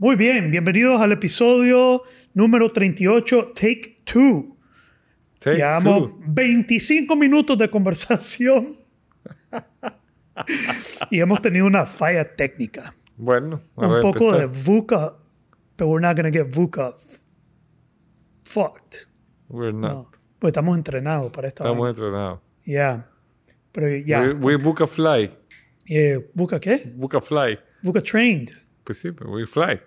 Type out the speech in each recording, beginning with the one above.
Muy bien, bienvenidos al episodio número 38, Take Two. Take Llevamos two. 25 minutos de conversación y hemos tenido una falla técnica. Bueno, a Un ver, poco de empezar. VUCA, pero we're not gonna get VUCA fucked. We're not. No, porque estamos entrenados para esta Estamos entrenados. Yeah. Pero ya. We, we book a fly. Eh, ¿VUCA qué? Book a fly. VUCA trained. Pues sí, we fly.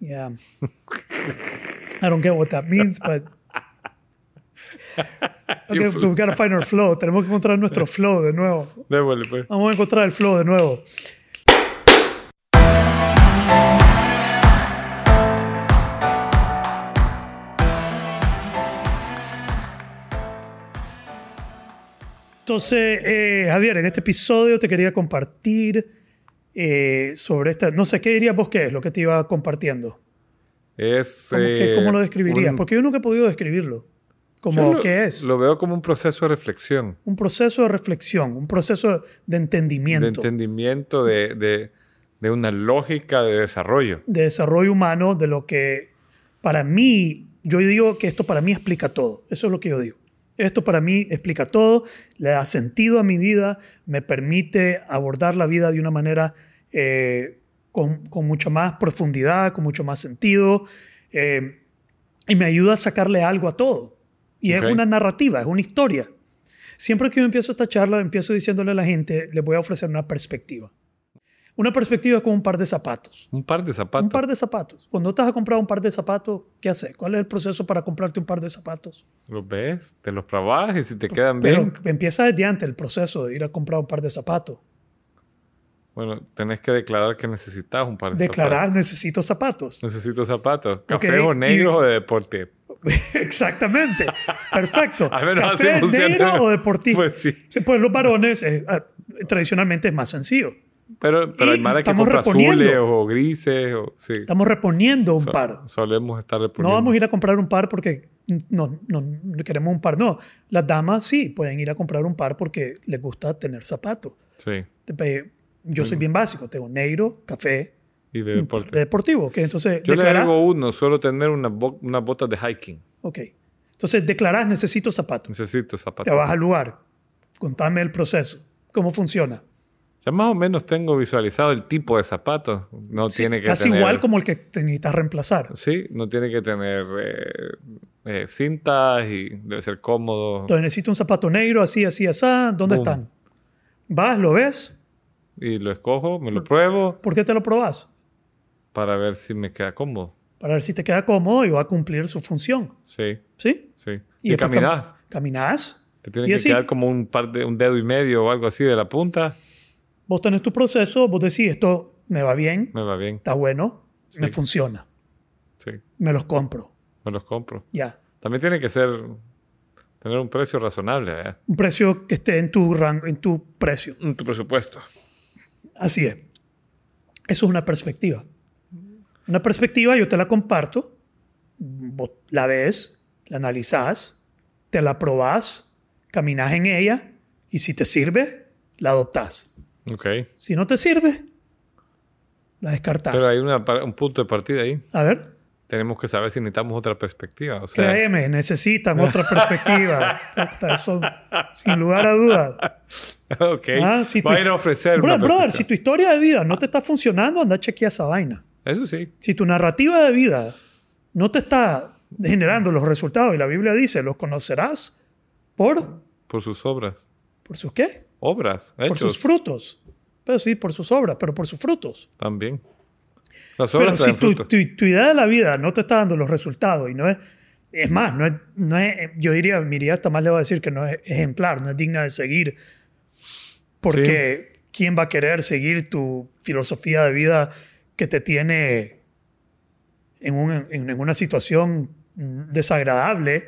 Yeah. I don't get what that means, but. Okay, we gotta find our flow. Tenemos que encontrar nuestro flow de nuevo. Démosle, pues. Vamos a encontrar el flow de nuevo. Entonces, eh, Javier, en este episodio te quería compartir eh, sobre esta. No sé, ¿qué dirías vos que es lo que te iba compartiendo? Es. ¿Cómo, eh, cómo lo describirías? un- Porque yo nunca he podido describirlo. Como, lo- ¿qué es? Lo veo como un proceso de reflexión, un proceso de reflexión, un proceso de entendimiento, de entendimiento, de, de, de una lógica de desarrollo. de desarrollo humano, de lo que para mí, yo digo que esto para mí explica todo. Eso es lo que yo digo. Esto para mí explica todo, le da sentido a mi vida, me permite abordar la vida de una manera eh, con, con mucha más profundidad, con mucho más sentido, eh, y me ayuda a sacarle algo a todo. Y Ok. es una narrativa, es una historia. Siempre que yo empiezo esta charla, empiezo diciéndole a la gente, les voy a ofrecer una perspectiva. Una perspectiva como un par de zapatos. Un par de zapatos. Un par de zapatos. Cuando estás a comprar un par de zapatos, ¿qué haces? ¿Cuál es el proceso para comprarte un par de zapatos? Los ves, te los probas y si te quedan Pero bien, empieza desde antes el proceso de ir a comprar un par de zapatos. Bueno, tenés que declarar que necesitas un par de Declarar, necesito zapatos. zapatos. Necesito zapatos. Ok, Café o y- negros o de deporte. Exactamente. Perfecto. Al menos así ¿Café funciona. negro o deportivo? Pues sí. Pues los varones eh, ah, tradicionalmente es más sencillo. Pero, pero Y hay maras que compra reponiendo. azules o grises. O, sí. Estamos reponiendo un So- par. Solemos estar reponiendo. No vamos a ir a comprar un par porque no, no, no queremos un par. No, las damas sí pueden ir a comprar un par porque les gusta tener zapatos. Sí. Te- Yo soy bien básico, tengo negro, café, Y de deporte. de deportivo. que Entonces, Yo le agrego uno. Suelo tener una bo- unas botas de hiking. Ok. Entonces, declarás, necesito zapatos. Necesito Te zapatos. vas al lugar. Contame el proceso. ¿Cómo funciona? Ya más o menos tengo visualizado el tipo de zapatos. No tiene que Casi tener... igual como el que te necesitas reemplazar. Sí, no tiene que tener eh, eh, cintas y debe ser cómodo. Entonces, necesito un zapato negro, así, así, así. ¿Dónde Boom. están? Vas, lo ves. Y lo escojo, me lo pruebo ¿Por qué te lo probas? para ver si me queda cómodo. Para ver si te queda cómodo y va a cumplir su función. Sí, ¿Sí? sí. Y, cam- caminas. Caminás. Te tiene y que así, quedar como un, par de, un dedo y medio o algo así de la punta. Vos tenés tu proceso, vos decís, esto me va bien, Me va bien. está bueno, me funciona, Sí, me los compro. me los compro. Ya. También tiene que ser... Tener un precio razonable, ¿eh? Un precio que esté en tu rango, en tu precio. En tu presupuesto. Así es. Eso es una perspectiva. Una perspectiva yo te la comparto, vos la ves, la analizás, te la probás, caminas en ella y si te sirve, la adoptás. Ok. Si no te sirve, la descartás. Pero hay una un punto de partida ahí. A ver, Tenemos que saber si necesitamos otra perspectiva. O sea, créeme, necesitan otra perspectiva. Eso, sin lugar a dudas. ok. Ah, si tu- Va a ir a ofrecer Bro- brother, si tu historia de vida no te está funcionando, anda a chequear esa vaina. Eso sí. Si tu narrativa de vida no te está generando los resultados, y la Biblia dice, los conocerás por, Por sus obras. ¿por sus qué? Obras. Por sus frutos. Pero sí, por sus obras, pero por sus frutos. También. Las Pero si tu, tu- tu idea de la vida no te está dando los resultados y no es... Es más, no es, no es, yo diría, Miriam hasta más le va a decir que no es ejemplar, no es digna de seguir. Porque ¿quién va a querer seguir tu filosofía de vida que te tiene en, un- en- en una situación desagradable?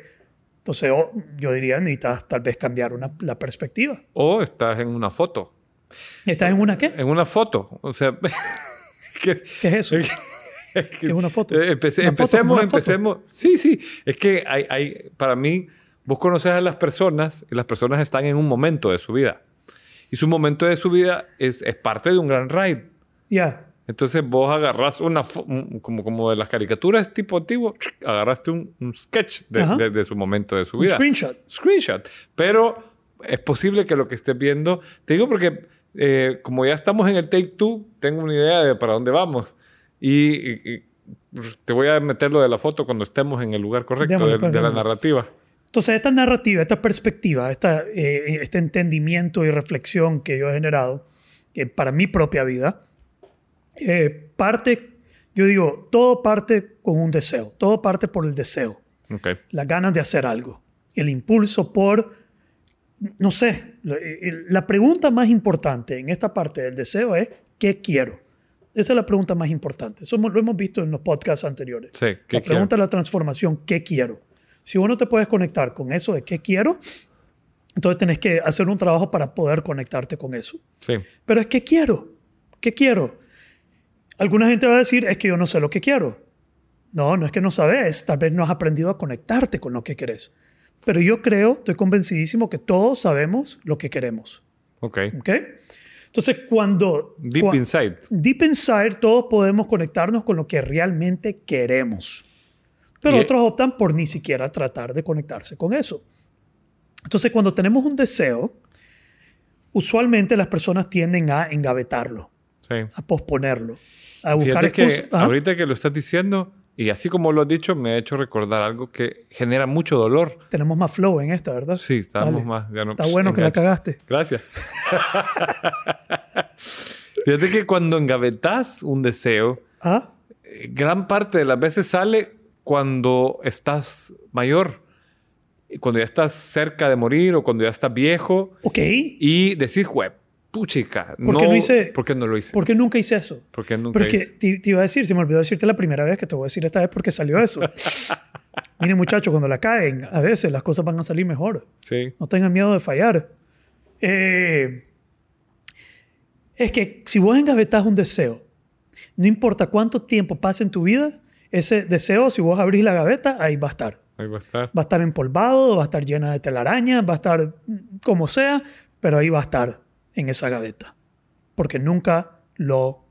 Entonces o- yo diría, necesitas tal vez cambiar una- la perspectiva. O estás en una foto. ¿Estás en una qué? En una foto. O sea, que, ¿Qué es eso? ¿Qué es una foto? Eh, empece- Una foto, empecemos, foto. empecemos. Sí, sí. Es que hay, hay, para mí, vos conoces a las personas y las personas están en un momento de su vida. Y su momento de su vida es, es parte de un gran ride. Ya. Entonces vos agarrás una, un- como, como de las caricaturas tipo antiguo, agarraste un, un sketch de, de- de su momento de su Un vida. screenshot. Screenshot. Pero es posible que lo que estés viendo, te digo porque eh, como ya estamos en el Take Two, tengo una idea de para dónde vamos. Y, y- y te voy a meter lo de la foto cuando estemos en el lugar correcto Démosle, de, pues, de la narrativa. Entonces, esta narrativa, esta perspectiva, esta, eh, este entendimiento y reflexión que yo he generado eh, para mi propia vida, eh, parte, yo digo, todo parte con un deseo, todo parte por el deseo, Ok. las ganas de hacer algo, el impulso por, no sé, la, eh, la pregunta más importante en esta parte del deseo es, ¿qué quiero? Esa es la pregunta más importante. Eso lo hemos visto en los podcasts anteriores. Sí, ¿qué la pregunta de la transformación, ¿qué quiero? Si vos no te puedes conectar con eso de qué quiero, entonces tenés que hacer un trabajo para poder conectarte con eso. Sí. Pero es que quiero. ¿Qué quiero? Alguna gente va a decir, es que yo no sé lo que quiero. No, no es que no sabes, tal vez no has aprendido a conectarte con lo que querés. Pero yo creo, estoy convencidísimo que todos sabemos lo que queremos. Ok. ¿Ok? Entonces, cuando... Deep cua- inside. Deep inside, todos podemos conectarnos con lo que realmente queremos. Pero Y- otros optan por ni siquiera tratar de conectarse con eso. Entonces, cuando tenemos un deseo, usualmente las personas tienden a engavetarlo, Sí. a posponerlo, a buscar Fíjate que ahorita que lo estás diciendo, y así como lo has dicho, me ha hecho recordar algo que genera mucho dolor. Tenemos más flow en esta, ¿verdad? Sí, estamos más. ya no- Está bueno que la cagaste. Gracias. Fíjate que cuando engavetas un deseo, ¿Ah? gran parte de las veces sale cuando estás mayor, cuando ya estás cerca de morir o cuando ya estás viejo Ok. y decís, güey, puchica, ¿Por qué no hice- ¿Por qué no lo hice? ¿Por qué nunca hice eso? ¿Por qué nunca Pero es que hice? te, te iba a decir, se me olvidó decirte la primera vez que te voy a decir esta vez porque salió eso. Miren, muchachos, cuando la caen, a veces las cosas van a salir mejor. Sí, No tengan miedo de fallar. Eh, es que si vos engavetás un deseo, no importa cuánto tiempo pase en tu vida, ese deseo, si vos abrís la gaveta, ahí va a estar. ahí va a estar. Va a estar empolvado, va a estar llena de telarañas, va a estar como sea, pero ahí va a estar en esa gaveta. Porque nunca lo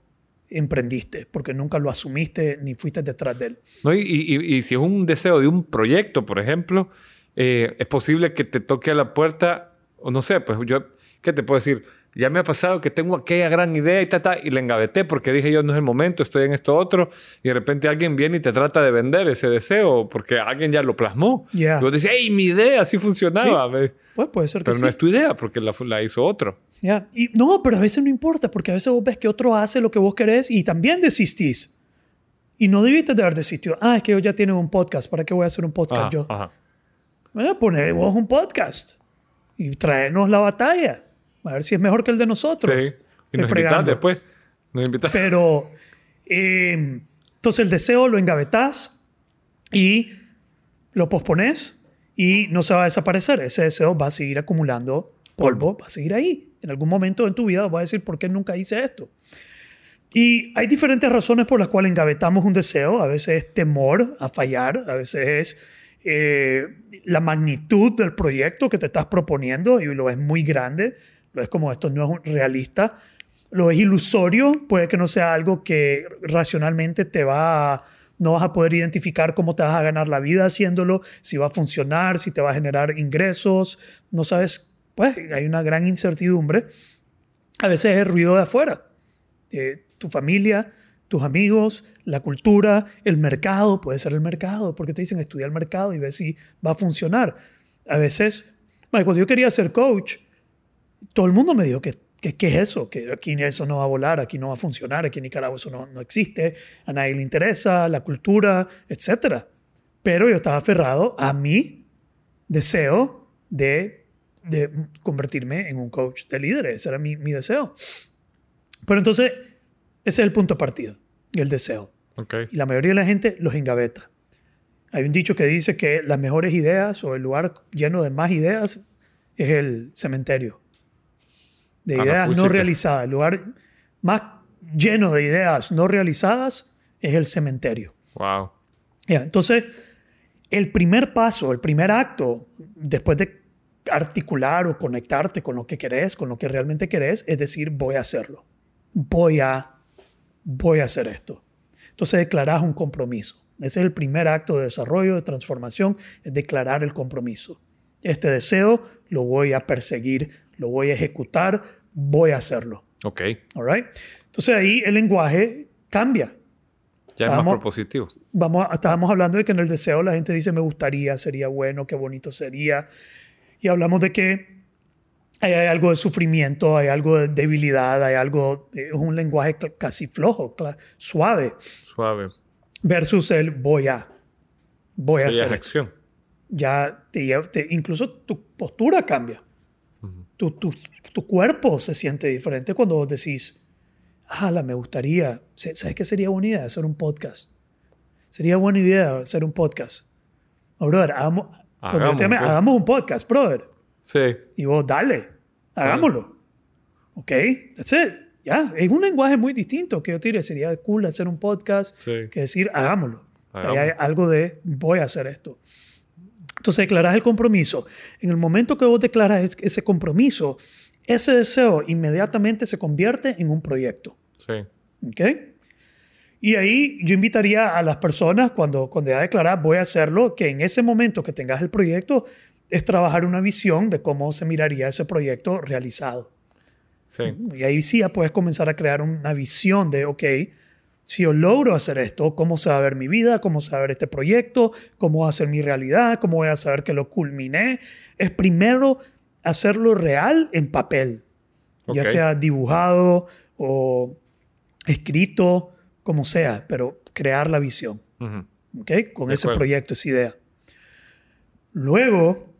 emprendiste, porque nunca lo asumiste ni fuiste detrás de él. ¿No? Y, y- si es un deseo de un proyecto, por ejemplo, eh, es posible que te toque a la puerta, o no sé, pues yo, ¿qué te puedo decir? Ya me ha pasado que tengo aquella gran idea y, ta, ta, y la engaveté porque dije yo no es el momento, estoy en esto otro, y de repente alguien viene y te trata de vender ese deseo porque alguien ya lo plasmó. Ya. Y vos decís, hey, mi idea así funcionaba. Me- Pues puede ser que Pero no sí. es tu idea porque la, la hizo otro. Ya. Y, no, pero a veces no importa, porque a veces vos ves que otro hace lo que vos querés y también desistís. Y no debiste de haber desistido. Ah, es que ellos ya tienen un podcast. ¿Para qué voy a hacer un podcast Ajá, yo? ajá. Voy a poner vos un podcast y traernos la batalla. A ver si es mejor que el de nosotros. Sí. Y nos invitas después. Nos invitas. Pero, eh, entonces el deseo lo engavetás y lo pospones y no se va a desaparecer. Ese deseo va a seguir acumulando polvo, va a seguir ahí. En algún momento en tu vida vas a decir, ¿por qué nunca hice esto? Y hay diferentes razones por las cuales engavetamos un deseo. A veces es temor a fallar, a veces es eh, la magnitud del proyecto que te estás proponiendo y lo ves muy grande, lo ves como esto no es realista, lo ves ilusorio, puede que no sea algo que racionalmente te va a, no vas a poder identificar cómo te vas a ganar la vida haciéndolo, si va a funcionar, si te va a generar ingresos, no sabes, pues hay una gran incertidumbre. A veces es ruido de afuera eh, tu familia, tus amigos, la cultura, el mercado, puede ser el mercado, porque te dicen estudia el mercado y ve si va a funcionar. A veces, cuando yo quería ser coach, todo el mundo me dijo que, que ¿qué es eso? Que aquí eso no va a volar, aquí no va a funcionar, aquí en Nicaragua eso no, no existe, a nadie le interesa, la cultura, etc. Pero yo estaba aferrado a mi deseo de, de convertirme en un coach de líderes, ese era mi, mi deseo. Pero entonces, ese es el punto de partida, el deseo. Ok. Y la mayoría de la gente los engaveta. Hay un dicho que dice que las mejores ideas o el lugar lleno de más ideas es el cementerio. De Ah, no, ideas no puchica. realizadas. El lugar más lleno de ideas no realizadas es el cementerio. Wow. Ya, entonces, el primer paso, el primer acto, después de articular o conectarte con lo que querés, con lo que realmente querés, es decir, voy a hacerlo. Voy a voy a hacer esto. Entonces declaras un compromiso. Ese es el primer acto de desarrollo, de transformación, es declarar el compromiso. Este deseo lo voy a perseguir, lo voy a ejecutar, voy a hacerlo. Ok. All right? Entonces ahí el lenguaje cambia. Ya es más propositivo. Vamos, estábamos hablando de que en el deseo la gente dice me gustaría, sería bueno, qué bonito sería. Y hablamos de que hay, hay algo de sufrimiento, hay algo de debilidad, hay algo, es un lenguaje casi flojo, suave, Suave. versus el voy a, voy a hacer acción. Ya te, te- incluso tu postura cambia. Tu, tu, tu cuerpo se siente diferente cuando vos decís, ah, me gustaría, ¿sabes qué sería buena idea? Hacer un podcast. Sería buena idea hacer un podcast. Oh, brother, hagamos, Hagamos, pues. hagamos un podcast, brother. Sí. Y vos, dale, hagámoslo. ¿Ok? That's it. Ya, es un lenguaje muy distinto que yo te sería cool hacer un podcast Sí. que decir, hagámoslo. Hagamos. hay algo de, voy a hacer esto. Entonces declaras el compromiso. En el momento que vos declaras es- ese compromiso, ese deseo inmediatamente se convierte en un proyecto. Sí. ¿Ok? Y ahí yo invitaría a las personas, cuando, cuando ya declaras voy a hacerlo, que en ese momento que tengas el proyecto, es trabajar una visión de cómo se miraría ese proyecto realizado. Sí. Y ahí sí ya puedes comenzar a crear una visión de, ok, si yo logro hacer esto, ¿cómo se va a ver mi vida? ¿Cómo se va a ver este proyecto? ¿Cómo va a ser mi realidad? ¿Cómo voy a saber que lo culminé? Es primero hacerlo real en papel, ya sea dibujado o escrito, como sea, pero crear la visión. ¿ok? Con De ese acuerdo. proyecto, esa idea. Luego,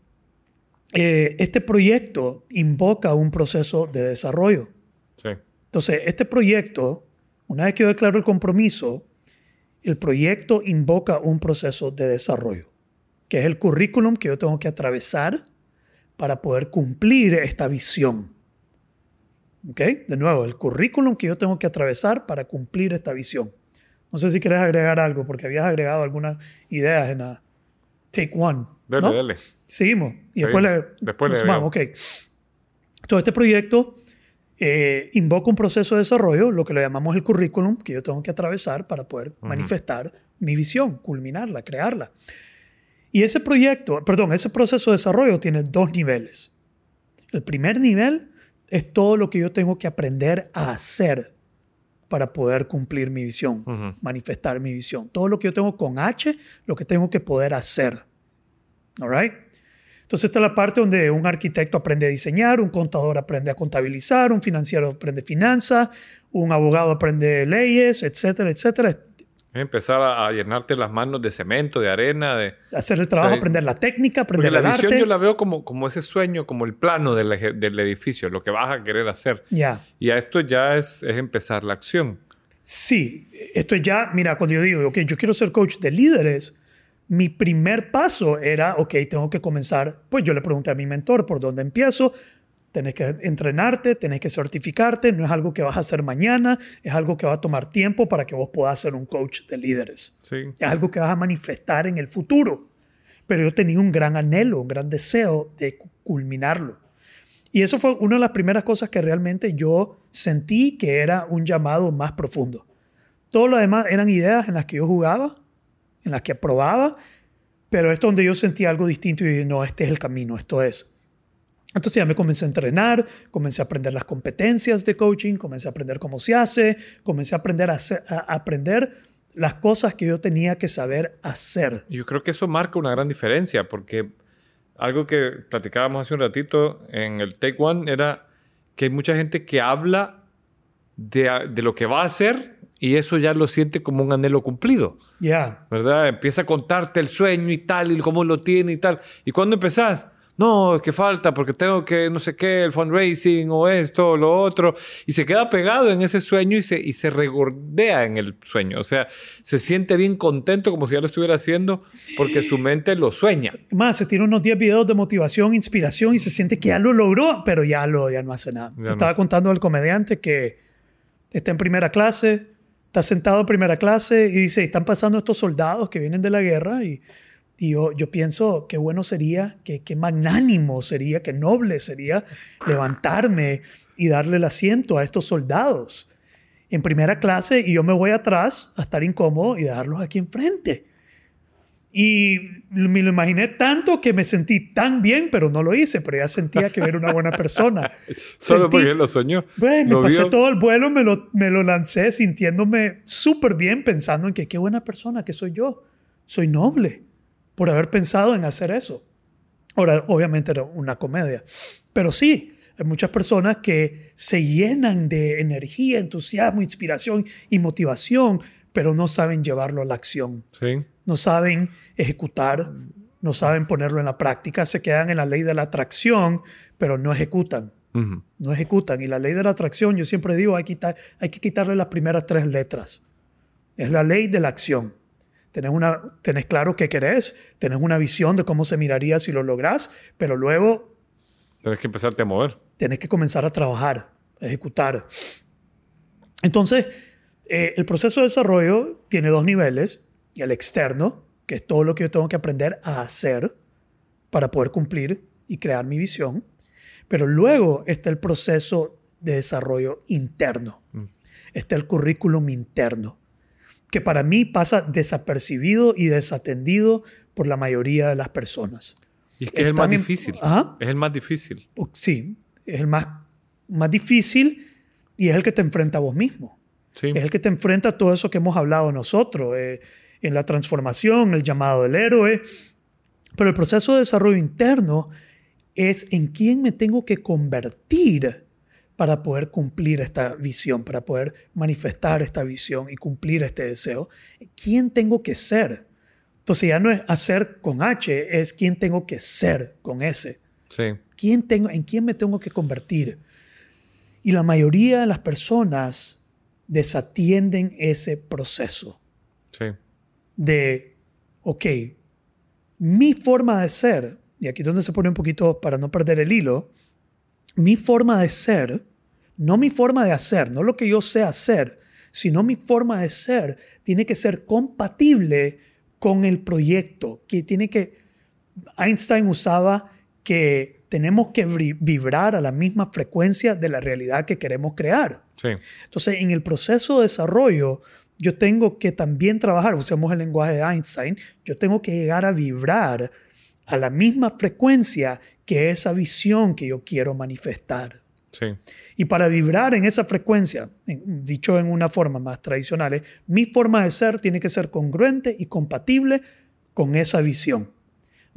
eh, este proyecto invoca un proceso de desarrollo. Sí. Entonces, este proyecto, una vez que yo declaro el compromiso, el proyecto invoca un proceso de desarrollo, que es el currículum que yo tengo que atravesar para poder cumplir esta visión. ¿Ok? De nuevo, el currículum que yo tengo que atravesar para cumplir esta visión. No sé si quieres agregar algo, porque habías agregado algunas ideas en la Take One. Dale, ¿no? dale. Seguimos. Y después le. Después le nos vamos. Ok. Todo este proyecto eh, invoca un proceso de desarrollo, lo que le llamamos el currículum, que yo tengo que atravesar para poder manifestar mi visión, culminarla, crearla. Y ese proyecto, perdón, ese proceso de desarrollo tiene dos niveles. El primer nivel es todo lo que yo tengo que aprender a hacer para poder cumplir mi visión, manifestar mi visión. Todo lo que yo tengo con H, lo que tengo que poder hacer. All right? Entonces, esta es la parte donde un arquitecto aprende a diseñar, un contador aprende a contabilizar, un financiero aprende finanzas, un abogado aprende leyes, etcétera, etcétera. Empezar a, a llenarte las manos de cemento, de arena, de... Hacer el trabajo, Sí. aprender la técnica, aprender la el visión arte. yo la veo como, como ese sueño, como el plano del, del edificio, lo que vas a querer hacer. Ya. Y a esto ya es, es empezar la acción. Sí, esto es ya, mira, cuando yo digo, ok, yo quiero ser coach de líderes, mi primer paso era, ok, tengo que comenzar, pues yo le pregunté a mi mentor por dónde empiezo, tenés que entrenarte, tenés que certificarte, no es algo que vas a hacer mañana, es algo que va a tomar tiempo para que vos puedas ser un coach de líderes. Sí. Es algo que vas a manifestar en el futuro. Pero yo tenía un gran anhelo, un gran deseo de cu- culminarlo. Y eso fue una de las primeras cosas que realmente yo sentí que era un llamado más profundo. Todo lo demás eran ideas en las que yo jugaba, en las que probaba, pero esto donde yo sentí algo distinto y dije, no, este es el camino, esto es. Entonces ya me comencé a entrenar, comencé a aprender las competencias de coaching, comencé a aprender cómo se hace, comencé a aprender a, hacer- aprender las cosas que yo tenía que saber hacer. Yo creo que eso marca una gran diferencia porque algo que platicábamos hace un ratito en el Take One era que hay mucha gente que habla de, de lo que va a hacer y eso ya lo siente como un anhelo cumplido, Ya, ¿verdad? Empieza a contarte el sueño y tal y cómo lo tiene y tal. ¿Y cuando empezás? No, es que falta porque tengo que no sé qué, el fundraising o esto o lo otro. Y se queda pegado en ese sueño y se, y se regordea en el sueño. O sea, se siente bien contento como si ya lo estuviera haciendo porque su mente lo sueña. Más, se tira unos 10 videos de motivación, inspiración y se siente que ya lo logró, pero ya, lo, ya no hace nada. Ya Te no estaba hace. contando el comediante que está en primera clase, está sentado en primera clase y dice, están pasando estos soldados que vienen de la guerra y, yo, yo pienso qué bueno sería, qué, qué magnánimo sería, qué noble sería levantarme y darle el asiento a estos soldados. en primera clase y yo me voy atrás a estar incómodo y dejarlos aquí enfrente. Y me lo imaginé tanto que me sentí tan bien, pero no lo hice, pero ya sentía que era una buena persona. Solo porque lo soñó. Bueno, me pasé todo el vuelo, me lo, me lo lancé sintiéndome súper bien, pensando en que qué buena persona que soy yo. Soy noble por haber pensado en hacer eso. Ahora, obviamente era una comedia, pero sí, hay muchas personas que se llenan de energía, entusiasmo, inspiración y motivación, pero no saben llevarlo a la acción. Sí no saben ejecutar, no saben ponerlo en la práctica, se quedan en la ley de la atracción, pero no ejecutan. No ejecutan. Y la ley de la atracción, yo siempre digo, hay que, quitar, hay que quitarle las primeras tres letras. Es la ley de la acción. Tenés, una, tenés claro qué querés, tenés una visión de cómo se miraría si lo lográs, pero luego... Tenés que empezarte a mover. Tenés que comenzar a trabajar, a ejecutar. Entonces, eh, el proceso de desarrollo tiene dos niveles el externo, que es todo lo que yo tengo que aprender a hacer para poder cumplir y crear mi visión. Pero luego está el proceso de desarrollo interno. Mm. Está el currículum interno, que para mí pasa desapercibido y desatendido por la mayoría de las personas. Y es que es el más difícil. Es el más difícil. Sí, es el más, más difícil y es el que te enfrenta a vos mismo. Sí. Es el que te enfrenta a todo eso que hemos hablado nosotros. Eh, en la transformación, el llamado del héroe. Pero el proceso de desarrollo interno es en quién me tengo que convertir para poder cumplir esta visión, para poder manifestar esta visión y cumplir este deseo. ¿Quién tengo que ser? Entonces ya no es hacer con H, es quién tengo que ser con S. Sí. ¿Quién tengo, ¿En quién me tengo que convertir? Y la mayoría de las personas desatienden ese proceso. Sí de, ok, mi forma de ser, y aquí es donde se pone un poquito para no perder el hilo, mi forma de ser, no mi forma de hacer, no lo que yo sé hacer, sino mi forma de ser, tiene que ser compatible con el proyecto, que tiene que, Einstein usaba que tenemos que vibrar a la misma frecuencia de la realidad que queremos crear. Entonces, en el proceso de desarrollo, yo tengo que también trabajar, usemos el lenguaje de Einstein, yo tengo que llegar a vibrar a la misma frecuencia que esa visión que yo quiero manifestar. Sí. Y para vibrar en esa frecuencia, dicho en una forma más tradicional, mi forma de ser tiene que ser congruente y compatible con esa visión.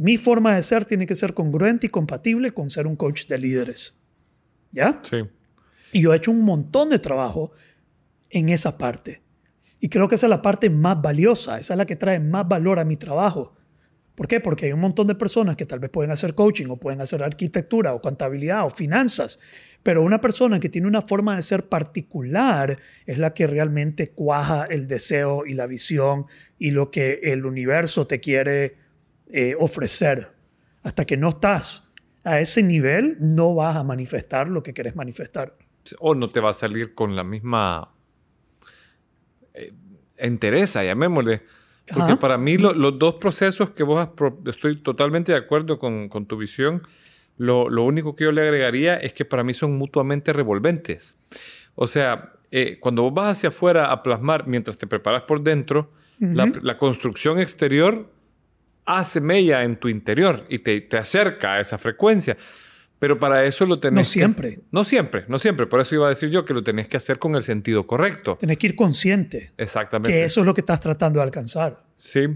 Mi forma de ser tiene que ser congruente y compatible con ser un coach de líderes. ¿Ya? Sí. Y yo he hecho un montón de trabajo en esa parte. Y creo que esa es la parte más valiosa, esa es la que trae más valor a mi trabajo. ¿Por qué? Porque hay un montón de personas que tal vez pueden hacer coaching o pueden hacer arquitectura o contabilidad o finanzas, pero una persona que tiene una forma de ser particular es la que realmente cuaja el deseo y la visión y lo que el universo te quiere eh, ofrecer. Hasta que no estás a ese nivel, no vas a manifestar lo que quieres manifestar. O no te va a salir con la misma eh, entereza, llamémosle. Porque para mí los dos procesos que vos has, estoy totalmente de acuerdo con, con tu visión, lo, lo, único que yo le agregaría es que para mí son mutuamente revolventes. O sea, eh, cuando vos vas hacia afuera a plasmar mientras te preparas por dentro, la, la, construcción exterior hace mella en tu interior y te, te acerca a esa frecuencia. Pero para eso lo tenés No siempre. no siempre, no siempre. Por eso iba a decir yo que lo tenés que hacer con el sentido correcto. Tenés que ir consciente. Exactamente. Que eso es lo que estás tratando de alcanzar. Sí.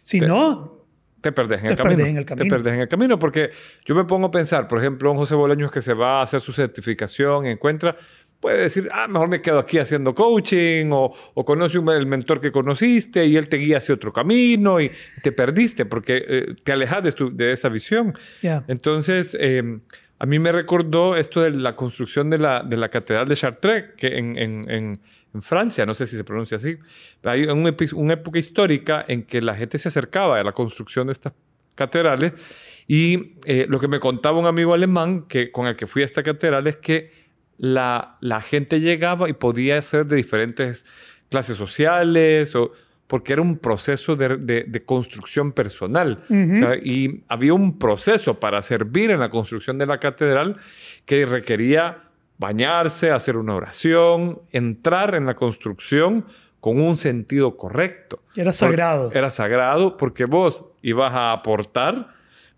Si no... Te perdés en, el camino. en el camino. Te perdés en el camino porque yo me pongo a pensar, por ejemplo, un José Bolaños que se va a hacer su certificación, encuentra, puede decir, ah, mejor me quedo aquí haciendo coaching o, o conoce un, el mentor que conociste y él te guía hacia otro camino y te perdiste porque eh, te alejas de, de, esa visión. Entonces, eh, a mí me recordó esto de la construcción de la, de la Catedral de Chartres, que en, en, en, Francia, no sé si se pronuncia así. Hay una, una época histórica en que la gente se acercaba a la construcción de estas catedrales y eh, lo que me contaba un amigo alemán que, con el que fui a esta catedral es que la, la gente llegaba y podía ser de diferentes clases sociales o porque era un proceso de, construcción personal. y había un proceso para servir en la construcción de la catedral que requería bañarse, hacer una oración, entrar en la construcción con un sentido correcto. Era sagrado. Era sagrado porque vos ibas a aportar,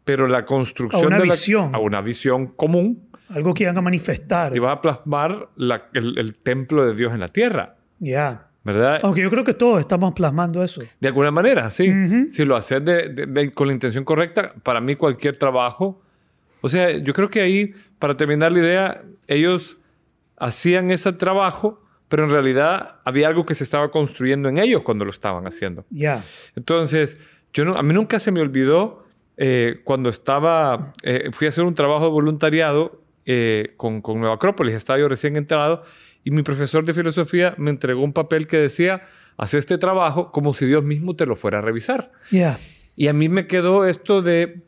pero la construcción A una de la- visión. a una visión común Algo que iban a manifestar. ibas a plasmar la- el, el templo de Dios en la tierra, Ya. ¿verdad? Aunque yo creo que todos estamos plasmando eso. De alguna manera, sí. Si lo haces de- de- de- con la intención correcta, para mí cualquier trabajo. O sea, yo creo que ahí, para terminar la idea, ellos hacían ese trabajo, pero en realidad había algo que se estaba construyendo en ellos cuando lo estaban haciendo. Ya. Entonces, yo no, a mí nunca se me olvidó eh, cuando estaba, eh, fui a hacer un trabajo de voluntariado eh, con, con Nueva Acrópolis, estaba yo recién entrado, y mi profesor de filosofía me entregó un papel que decía, haz este trabajo como si Dios mismo te lo fuera a revisar. Y a mí me quedó esto de,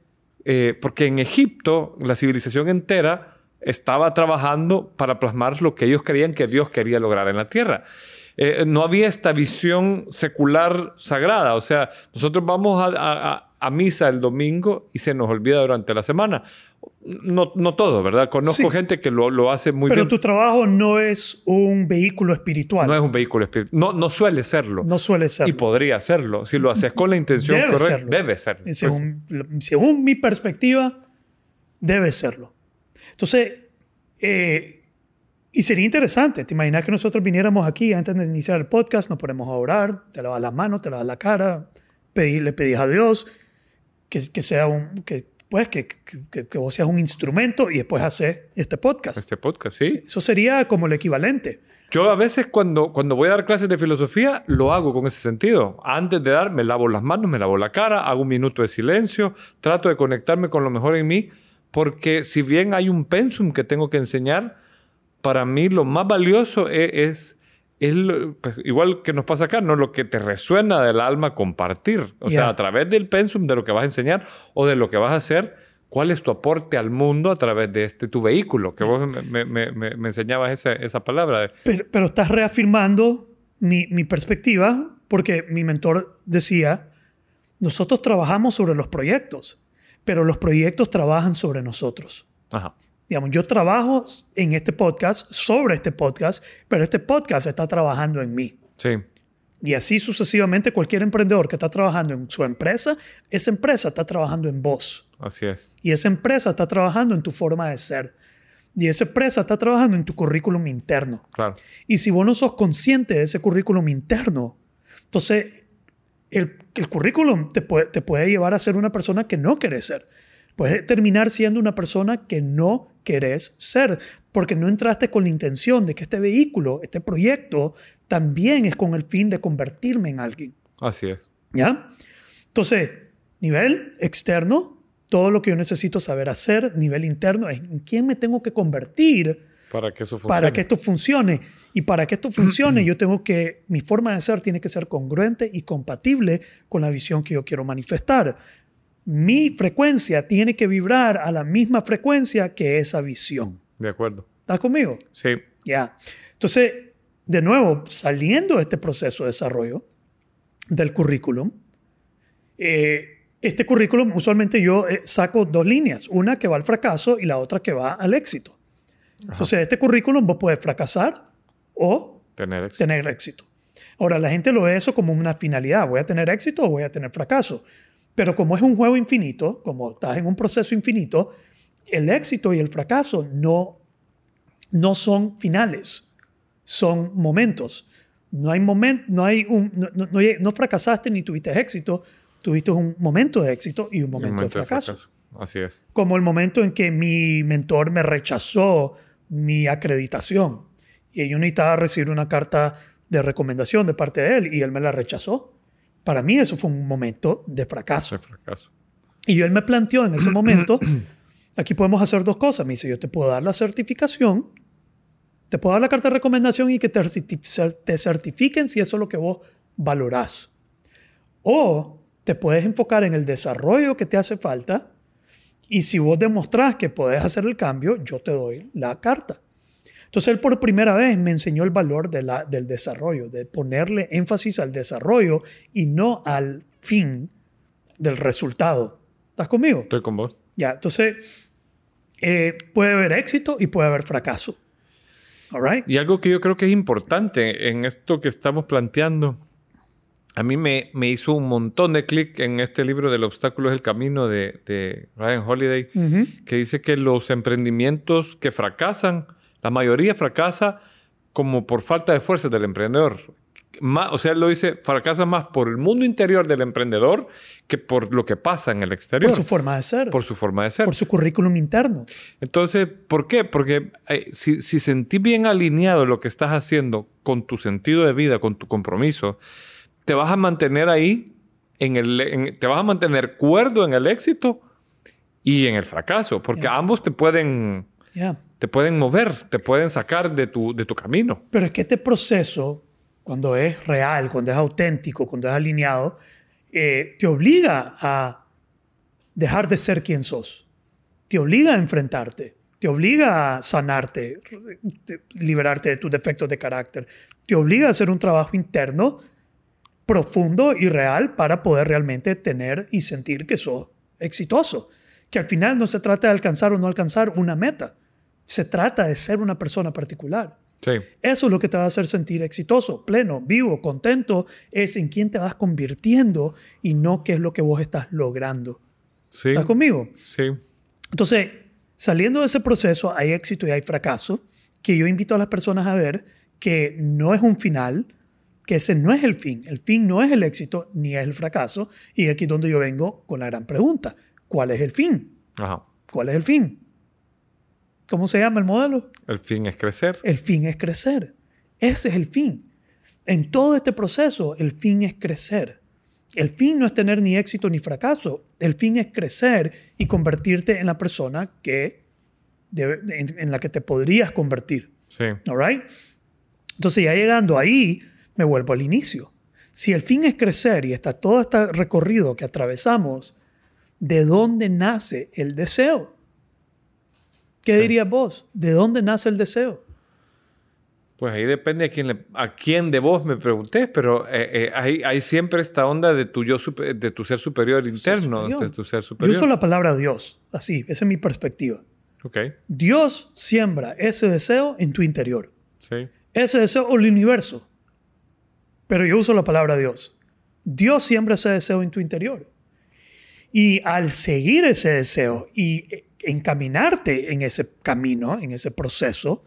eh, porque en Egipto la civilización entera estaba trabajando para plasmar lo que ellos creían que Dios quería lograr en la tierra. Eh, no había esta visión secular sagrada, o sea, nosotros vamos a, a- a- a misa el domingo y se nos olvida durante la semana. No, no todo, ¿verdad? Conozco Sí. gente que lo, lo hace muy Pero bien. tu trabajo no es un vehículo espiritual. No No, es un vehículo espiritual. No, no suele serlo. suele ser. Y podría serlo. Si lo haces con la intención Debe correcta, serlo. debe ser. Pues, Según, según mi perspectiva, debe serlo. Entonces, eh, y sería interesante. ¿Te imaginas que nosotros viniéramos aquí antes de iniciar el podcast, nos ponemos a orar, te lavas las manos, te lavas la cara, le pedís a Dios que, que sea un, que, pues, que, que, que vos seas un instrumento y después haces este podcast. este podcast, sí. Eso sería como el equivalente. Yo a veces cuando, cuando voy a dar clases de filosofía lo hago con ese sentido. Antes de dar me lavo las manos, me lavo la cara, hago un minuto de silencio, trato de conectarme con lo mejor en mí, porque si bien hay un pensum que tengo que enseñar, para mí lo más valioso e- es, es, lo- pues, igual que nos pasa acá, no lo que te resuena del alma compartir. O Ya. sea, a través del pensum de lo que vas a enseñar o de lo que vas a hacer, cuál es tu aporte al mundo a través de este tu vehículo, que vos me, me- me- me enseñabas esa, esa palabra. Pero, pero estás reafirmando mi, mi perspectiva porque mi mentor decía, nosotros trabajamos sobre los proyectos, pero los proyectos trabajan sobre nosotros. Ajá. Digamos, yo trabajo en este podcast, sobre este podcast, pero este podcast está trabajando en mí. Sí. Y así sucesivamente cualquier emprendedor que está trabajando en su empresa, esa empresa está trabajando en vos. Así es. Y esa empresa está trabajando en tu forma de ser. Y esa empresa está trabajando en tu currículum interno. Claro. Y si vos no sos consciente de ese currículum interno, entonces el, el currículum te puede, te puede llevar a ser una persona que no querés ser. Puedes terminar siendo una persona que no querés ser, porque no entraste con la intención de que este vehículo, este proyecto, también es con el fin de convertirme en alguien. Así es. ¿Ya? Entonces, nivel externo, todo lo que yo necesito saber hacer, nivel interno, es en quién me tengo que convertir Para que eso funcione. para que esto funcione. Y para que esto funcione, yo tengo que, mi forma de ser tiene que ser congruente y compatible con la visión que yo quiero manifestar. Mi frecuencia tiene que vibrar a la misma frecuencia que esa visión. De acuerdo. ¿Estás conmigo? Sí. Ya. Entonces, de nuevo, saliendo de este proceso de desarrollo del currículum, eh, este currículum usualmente yo eh, saco dos líneas, una que va al fracaso y la otra que va al éxito. Entonces, este currículum vos puedes fracasar o Tener éxito. tener éxito. Ahora, la gente lo ve eso como una finalidad. ¿Voy a tener éxito o voy a tener fracaso? Pero como es un juego infinito, como estás en un proceso infinito, el éxito y el fracaso no, no son finales, son momentos. No hay momento, no hay un, no, no- no fracasaste ni tuviste éxito, tuviste un momento de éxito y un Un momento, momento de fracaso Así es. como el momento en que mi mentor me rechazó mi acreditación y yo necesitaba recibir una carta de recomendación de parte de él y él me la rechazó. Para mí eso fue un momento de fracaso. Ese fracaso. Y él me planteó en ese momento, aquí podemos hacer dos cosas. Me dice, yo te puedo dar la certificación, te puedo dar la carta de recomendación y que te, te certifiquen si eso es lo que vos valorás. O te puedes enfocar en el desarrollo que te hace falta y si vos demostrás que podés hacer el cambio, yo te doy la carta. Entonces él por primera vez me enseñó el valor de la, del desarrollo, de ponerle énfasis al desarrollo y no al fin del resultado. ¿Estás conmigo? Estoy con vos. Ya, entonces eh, puede haber éxito y puede haber fracaso. All right? Y algo que yo creo que es importante en esto que estamos planteando, a mí me, me hizo un montón de clic en este libro del obstáculo es el camino de, de Ryan Holiday, que dice que los emprendimientos que fracasan, la mayoría fracasa como por falta de fuerza del emprendedor. Más, o sea, él lo dice, fracasa más por el mundo interior del emprendedor que por lo que pasa en el exterior. Por su forma de ser. Por su forma de ser. Por su currículum interno. Entonces, ¿por qué? Porque eh, si, si sentís bien alineado lo que estás haciendo con tu sentido de vida, con tu compromiso, te vas a mantener ahí, en el, en- te vas a mantener cuerdo en el éxito y en el fracaso, porque ambos te pueden, Yeah. Te pueden mover, te pueden sacar de tu, de tu camino. Pero es que este proceso, cuando es real, cuando es auténtico, cuando es alineado, eh, te obliga a dejar de ser quien sos. Te obliga a enfrentarte. Te obliga a sanarte, te- liberarte de tus defectos de carácter. Te obliga a hacer un trabajo interno profundo y real para poder realmente tener y sentir que sos exitoso. Que al final no se trata de alcanzar o no alcanzar una meta. Se trata de ser una persona particular. Sí, Eso es lo que te va a hacer sentir exitoso, pleno, vivo, contento, es en quién te vas convirtiendo y no qué es lo que vos estás logrando. sí, ¿Estás conmigo? sí, Entonces, saliendo de ese proceso hay éxito y hay fracaso, que yo invito a las personas a ver que no es un final, que ese no es el fin. El fin no es el éxito ni es el fracaso. Y aquí es donde yo vengo con la gran pregunta. ¿Cuál es el fin? Ajá. ¿Cuál es el fin? ¿Cómo se llama el modelo? El fin es crecer. El fin es crecer. Ese es el fin. En todo este proceso, el fin es crecer. El fin no es tener ni éxito ni fracaso. El fin es crecer y convertirte en la persona que en, en la que te podrías convertir. Sí, All right? Entonces, ya llegando ahí, me vuelvo al inicio. Si el fin es crecer y está todo este recorrido que atravesamos, ¿de dónde nace el deseo? ¿Qué dirías vos? ¿De dónde nace el deseo? Pues ahí depende a quién, le- a quién de vos me pregunté, pero eh, eh, hay, hay siempre esta onda de tu, yo de tu ser superior interno, superior. de tu ser Yo superior. uso la palabra Dios, así, esa es mi perspectiva. Ok, Dios siembra ese deseo en tu interior. sí, Ese deseo o el universo. Pero yo uso la palabra Dios. Dios siembra ese deseo en tu interior. Y al seguir ese deseo y eh, encaminarte en ese camino, en ese proceso,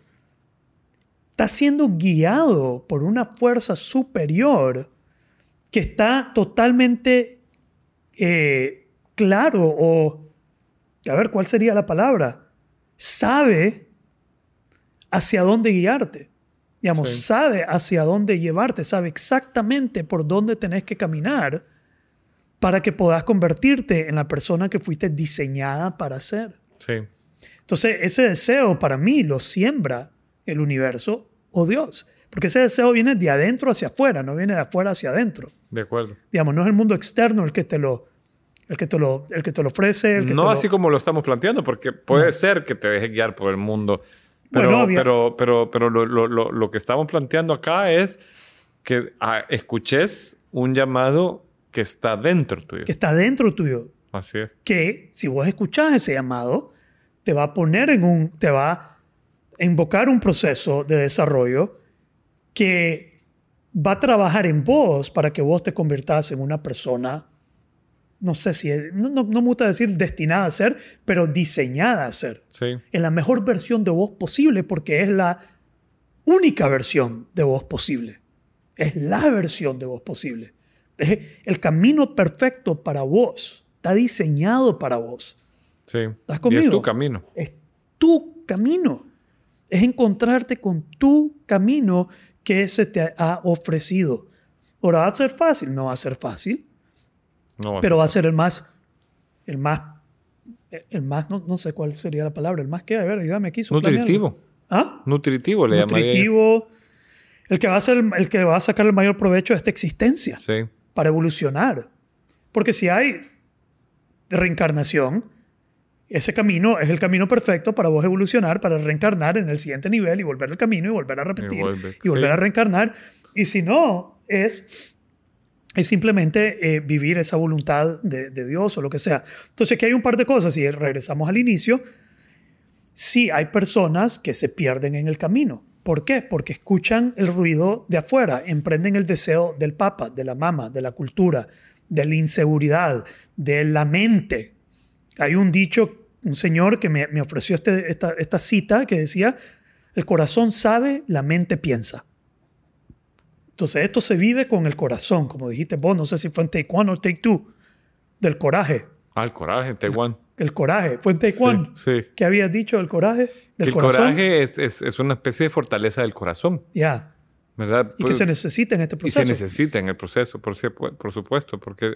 estás siendo guiado por una fuerza superior que está totalmente eh, claro o, a ver, ¿cuál sería la palabra? Sabe hacia dónde guiarte. Digamos, Sí. sabe hacia dónde llevarte, sabe exactamente por dónde tenés que caminar para que puedas convertirte en la persona que fuiste diseñada para ser. Sí, Entonces, ese deseo para mí lo siembra el universo o Dios. Porque ese deseo viene de adentro hacia afuera, no viene de afuera hacia adentro. de acuerdo. Digamos, no es el mundo externo el que te lo, el que te lo, el que te lo ofrece. El que No te lo- así como lo estamos planteando, porque puede ser que te dejes guiar por el mundo. Pero, Bueno, pero, pero, pero lo, lo- lo- lo que estamos planteando acá es que ah, escuches un llamado que está dentro tuyo. que está dentro tuyo. Así es. que si vos escuchás ese llamado, te va a poner en un, te va a invocar un proceso de desarrollo que va a trabajar en vos para que vos te conviertas en una persona, no sé si, es- no, no, no me gusta decir destinada a ser, pero diseñada a ser, Sí, en la mejor versión de vos posible, porque es la única versión de vos posible. Es la versión de vos posible. Es el camino perfecto para vos. Está diseñado para vos. sí. ¿Estás Y es conmigo? tu camino. Es tu camino. Es encontrarte con tu camino que se te ha ofrecido. Ahora, ¿va a ser fácil? No va a ser fácil, No, pero va a ser el más, el más, el más, no, no sé cuál sería la palabra, el más que, a ver, ayúdame aquí. nutritivo. ¿Ah? Nutritivo le llamaría. Nutritivo. El que, va a ser, el que va a sacar el mayor provecho de esta existencia Sí, para evolucionar. Porque si hay reencarnación, ese camino es el camino perfecto para vos evolucionar, para reencarnar en el siguiente nivel y volver al camino y volver a repetir y, vuelve, volver sí. a reencarnar. Y si no, es, es simplemente eh, vivir esa voluntad de, de Dios o lo que sea. Entonces aquí hay un par de cosas y regresamos al inicio. Sí, hay personas que se pierden en el camino. ¿Por qué? Porque escuchan el ruido de afuera, emprenden el deseo del papa, de la mama, de la cultura, de la inseguridad, de la mente. Hay un dicho, un señor que me, me ofreció este, esta, esta cita que decía, el corazón sabe, la mente piensa. Entonces esto se vive con el corazón, como dijiste vos, no sé si fue en Take One o Take Two, del coraje. Ah, el coraje, Take One. El coraje, fue en Take One. Sí. ¿Qué habías dicho del coraje? Del el corazón. coraje es, es, es una especie de fortaleza del corazón, Ya. ¿Verdad? Y que Pues- se necesita en este y proceso. se necesita en el proceso, por, por supuesto, porque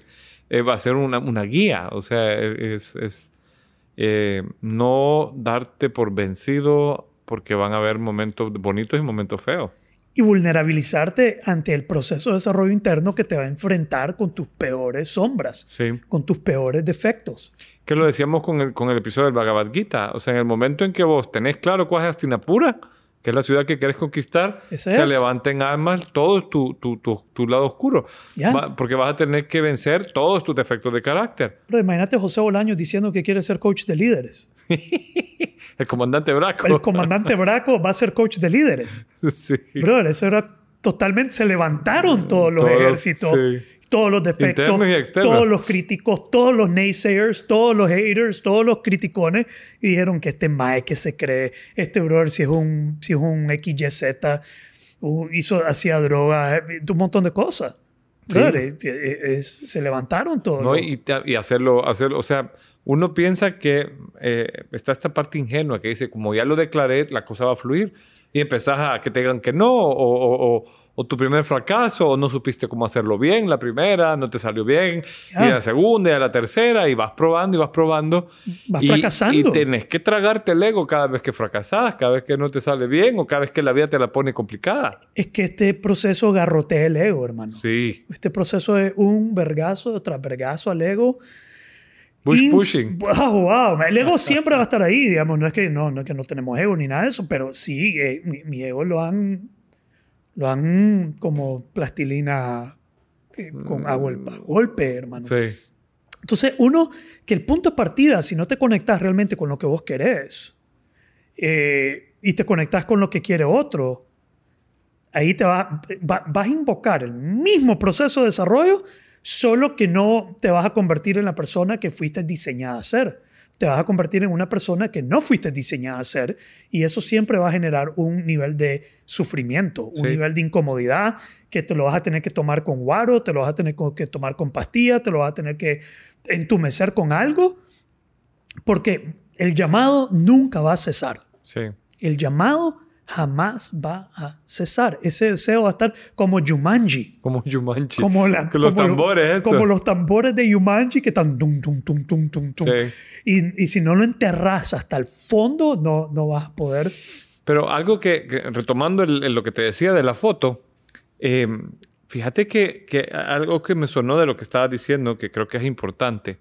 eh, va a ser una, una guía, o sea, es, es, eh, no darte por vencido porque van a haber momentos bonitos y momentos feos. y vulnerabilizarte ante el proceso de desarrollo interno que te va a enfrentar con tus peores sombras, Sí. con tus peores defectos. Que lo decíamos con el, con el episodio del Bhagavad Gita. O sea, en el momento en que vos tenés claro cuál es Hastinapura, que es la ciudad que querés conquistar, se es. levanta en armas todo tu, tu, tu, tu lado oscuro. Ya. Va- porque vas a tener que vencer todos tus defectos de carácter. Pero imagínate a José Bolaños diciendo que quiere ser coach de líderes. El comandante Braco. El comandante Braco va a ser coach de líderes. sí. Brother, eso era totalmente... Se levantaron todos los Todos, ejércitos, sí. Todos los defectos, todos los críticos, todos los naysayers, todos los haters, todos los criticones y dijeron que este mae que se cree, este brother si es un, si es un XYZ, uh, hizo, hacía droga, eh, un montón de cosas. Brother, es- es- es- se levantaron todos. ¿no? Y, y hacerlo, hacerlo, o sea, uno piensa que eh, está esta parte ingenua que dice, como ya lo declaré, la cosa va a fluir. Y empezás a que te digan que no, o, o- o- o tu primer fracaso, o no supiste cómo hacerlo bien la primera, no te salió bien, Ya. y la segunda, y a la tercera, y vas probando y vas probando. Vas y, fracasando. Y tenés que tragarte el ego cada vez que fracasás, cada vez que no te sale bien, o cada vez que la vida te la pone complicada. Es que este proceso garrotea el ego, hermano. Sí. Este proceso es un vergazo tras vergazo al ego. Bush pushing. Wow, wow. El ego siempre va a estar ahí, digamos. No es que no, no, es que no tenemos ego ni nada de eso, pero sí, eh, mi, mi ego lo han, lo han como plastilina con, a, golpe, a golpe, hermano. Sí. Entonces, uno, que el punto de partida, si no te conectas realmente con lo que vos querés eh, y te conectas con lo que quiere otro, ahí te va, va- vas a invocar el mismo proceso de desarrollo, solo que no te vas a convertir en la persona que fuiste diseñada a ser. Te vas a convertir en una persona que no fuiste diseñada a ser y eso siempre va a generar un nivel de sufrimiento, un Sí. nivel de incomodidad que te lo vas a tener que tomar con guaro, te lo vas a tener que tomar con pastilla, te lo vas a tener que entumecer con algo, porque el llamado nunca va a cesar. Sí. El llamado jamás va a cesar. Ese deseo va a estar como Jumanji. Como Jumanji. Como, la- los tambores. Como los tambores de Jumanji que están tum, tum, tum, tum, tum, tum. Sí. Y, y si no lo enterras hasta el fondo, no, no vas a poder. Pero algo que, que- retomando el- el- lo que te decía de la foto, eh, fíjate que, que algo que me sonó de lo que estabas diciendo, que creo que es importante,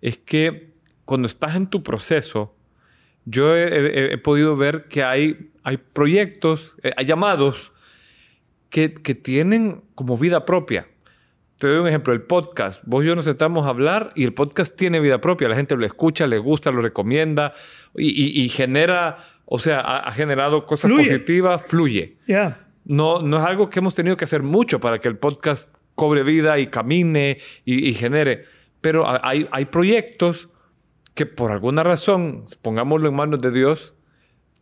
es que cuando estás en tu proceso, yo he, he- he podido ver que hay, hay proyectos, eh, hay llamados que, que tienen como vida propia. Te doy un ejemplo, el podcast. Vos y yo nos sentamos a hablar y el podcast tiene vida propia. La gente lo escucha, le gusta, lo recomienda y, y- y genera, o sea, ha, ha generado cosas Fluye. positivas, fluye. Ya. No, no es algo que hemos tenido que hacer mucho para que el podcast cobre vida y camine y, y genere. Pero ha- hay, hay proyectos que por alguna razón, pongámoslo en manos de Dios,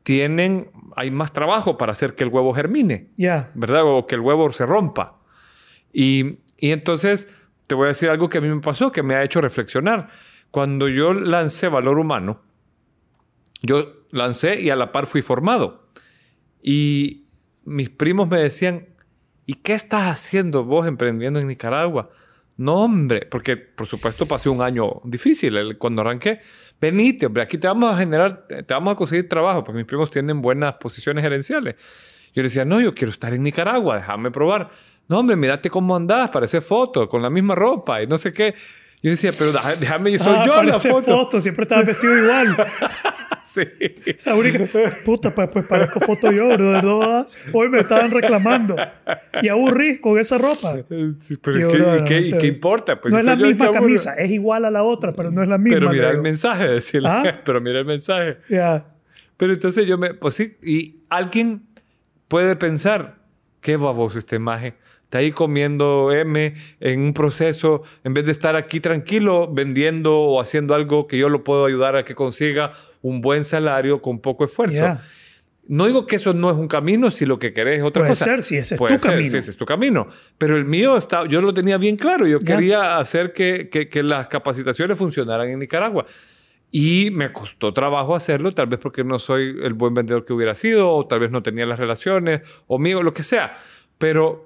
tienen, hay más trabajo para hacer que el huevo germine. ¿verdad? O que el huevo se rompa. Y, y entonces te voy a decir algo que a mí me pasó, que me ha hecho reflexionar. Cuando yo lancé Valor Humano, yo lancé y a la par fui formado. Y mis primos me decían, ¿y qué estás haciendo vos emprendiendo en Nicaragua? No, hombre, porque por supuesto pasé un año difícil cuando arranqué. Venite, hombre, aquí te vamos a generar, te vamos a conseguir trabajo, porque mis primos tienen buenas posiciones gerenciales. Yo le decía, no, yo quiero estar en Nicaragua, déjame probar. No, hombre, mírate cómo andás, parece foto, con la misma ropa y no sé qué. Yo decía, pero déjame, soy Ah, yo la parece foto. siempre estaba vestido igual. Sí. La única, puta, pues, pues parezco foto yo, bro, de todas. Hoy me estaban reclamando. Y aburrí con esa ropa. Sí, pero Yo, ¿qué, qué- no, qué importa? Pues no es la misma camisa, es igual a la otra, pero no es la misma. Pero mira el mensaje, decirle. ¿Ah? Pero mira el mensaje. Ya. Pero entonces yo me, pues sí, y alguien puede pensar, qué baboso este maje. Está ahí comiendo M en un proceso, en vez de estar aquí tranquilo vendiendo o haciendo algo que yo lo puedo ayudar a que consiga un buen salario con poco esfuerzo. Yeah. No digo que eso no es un camino si lo que querés es otra Puede cosa. ser, si ese es Puede tu ser, camino. si ese es tu camino. Pero el mío, está, yo lo tenía bien claro. Yo quería hacer que, que- que las capacitaciones funcionaran en Nicaragua. Y me costó trabajo hacerlo, tal vez porque no soy el buen vendedor que hubiera sido, o tal vez no tenía las relaciones, o mío, lo que sea. Pero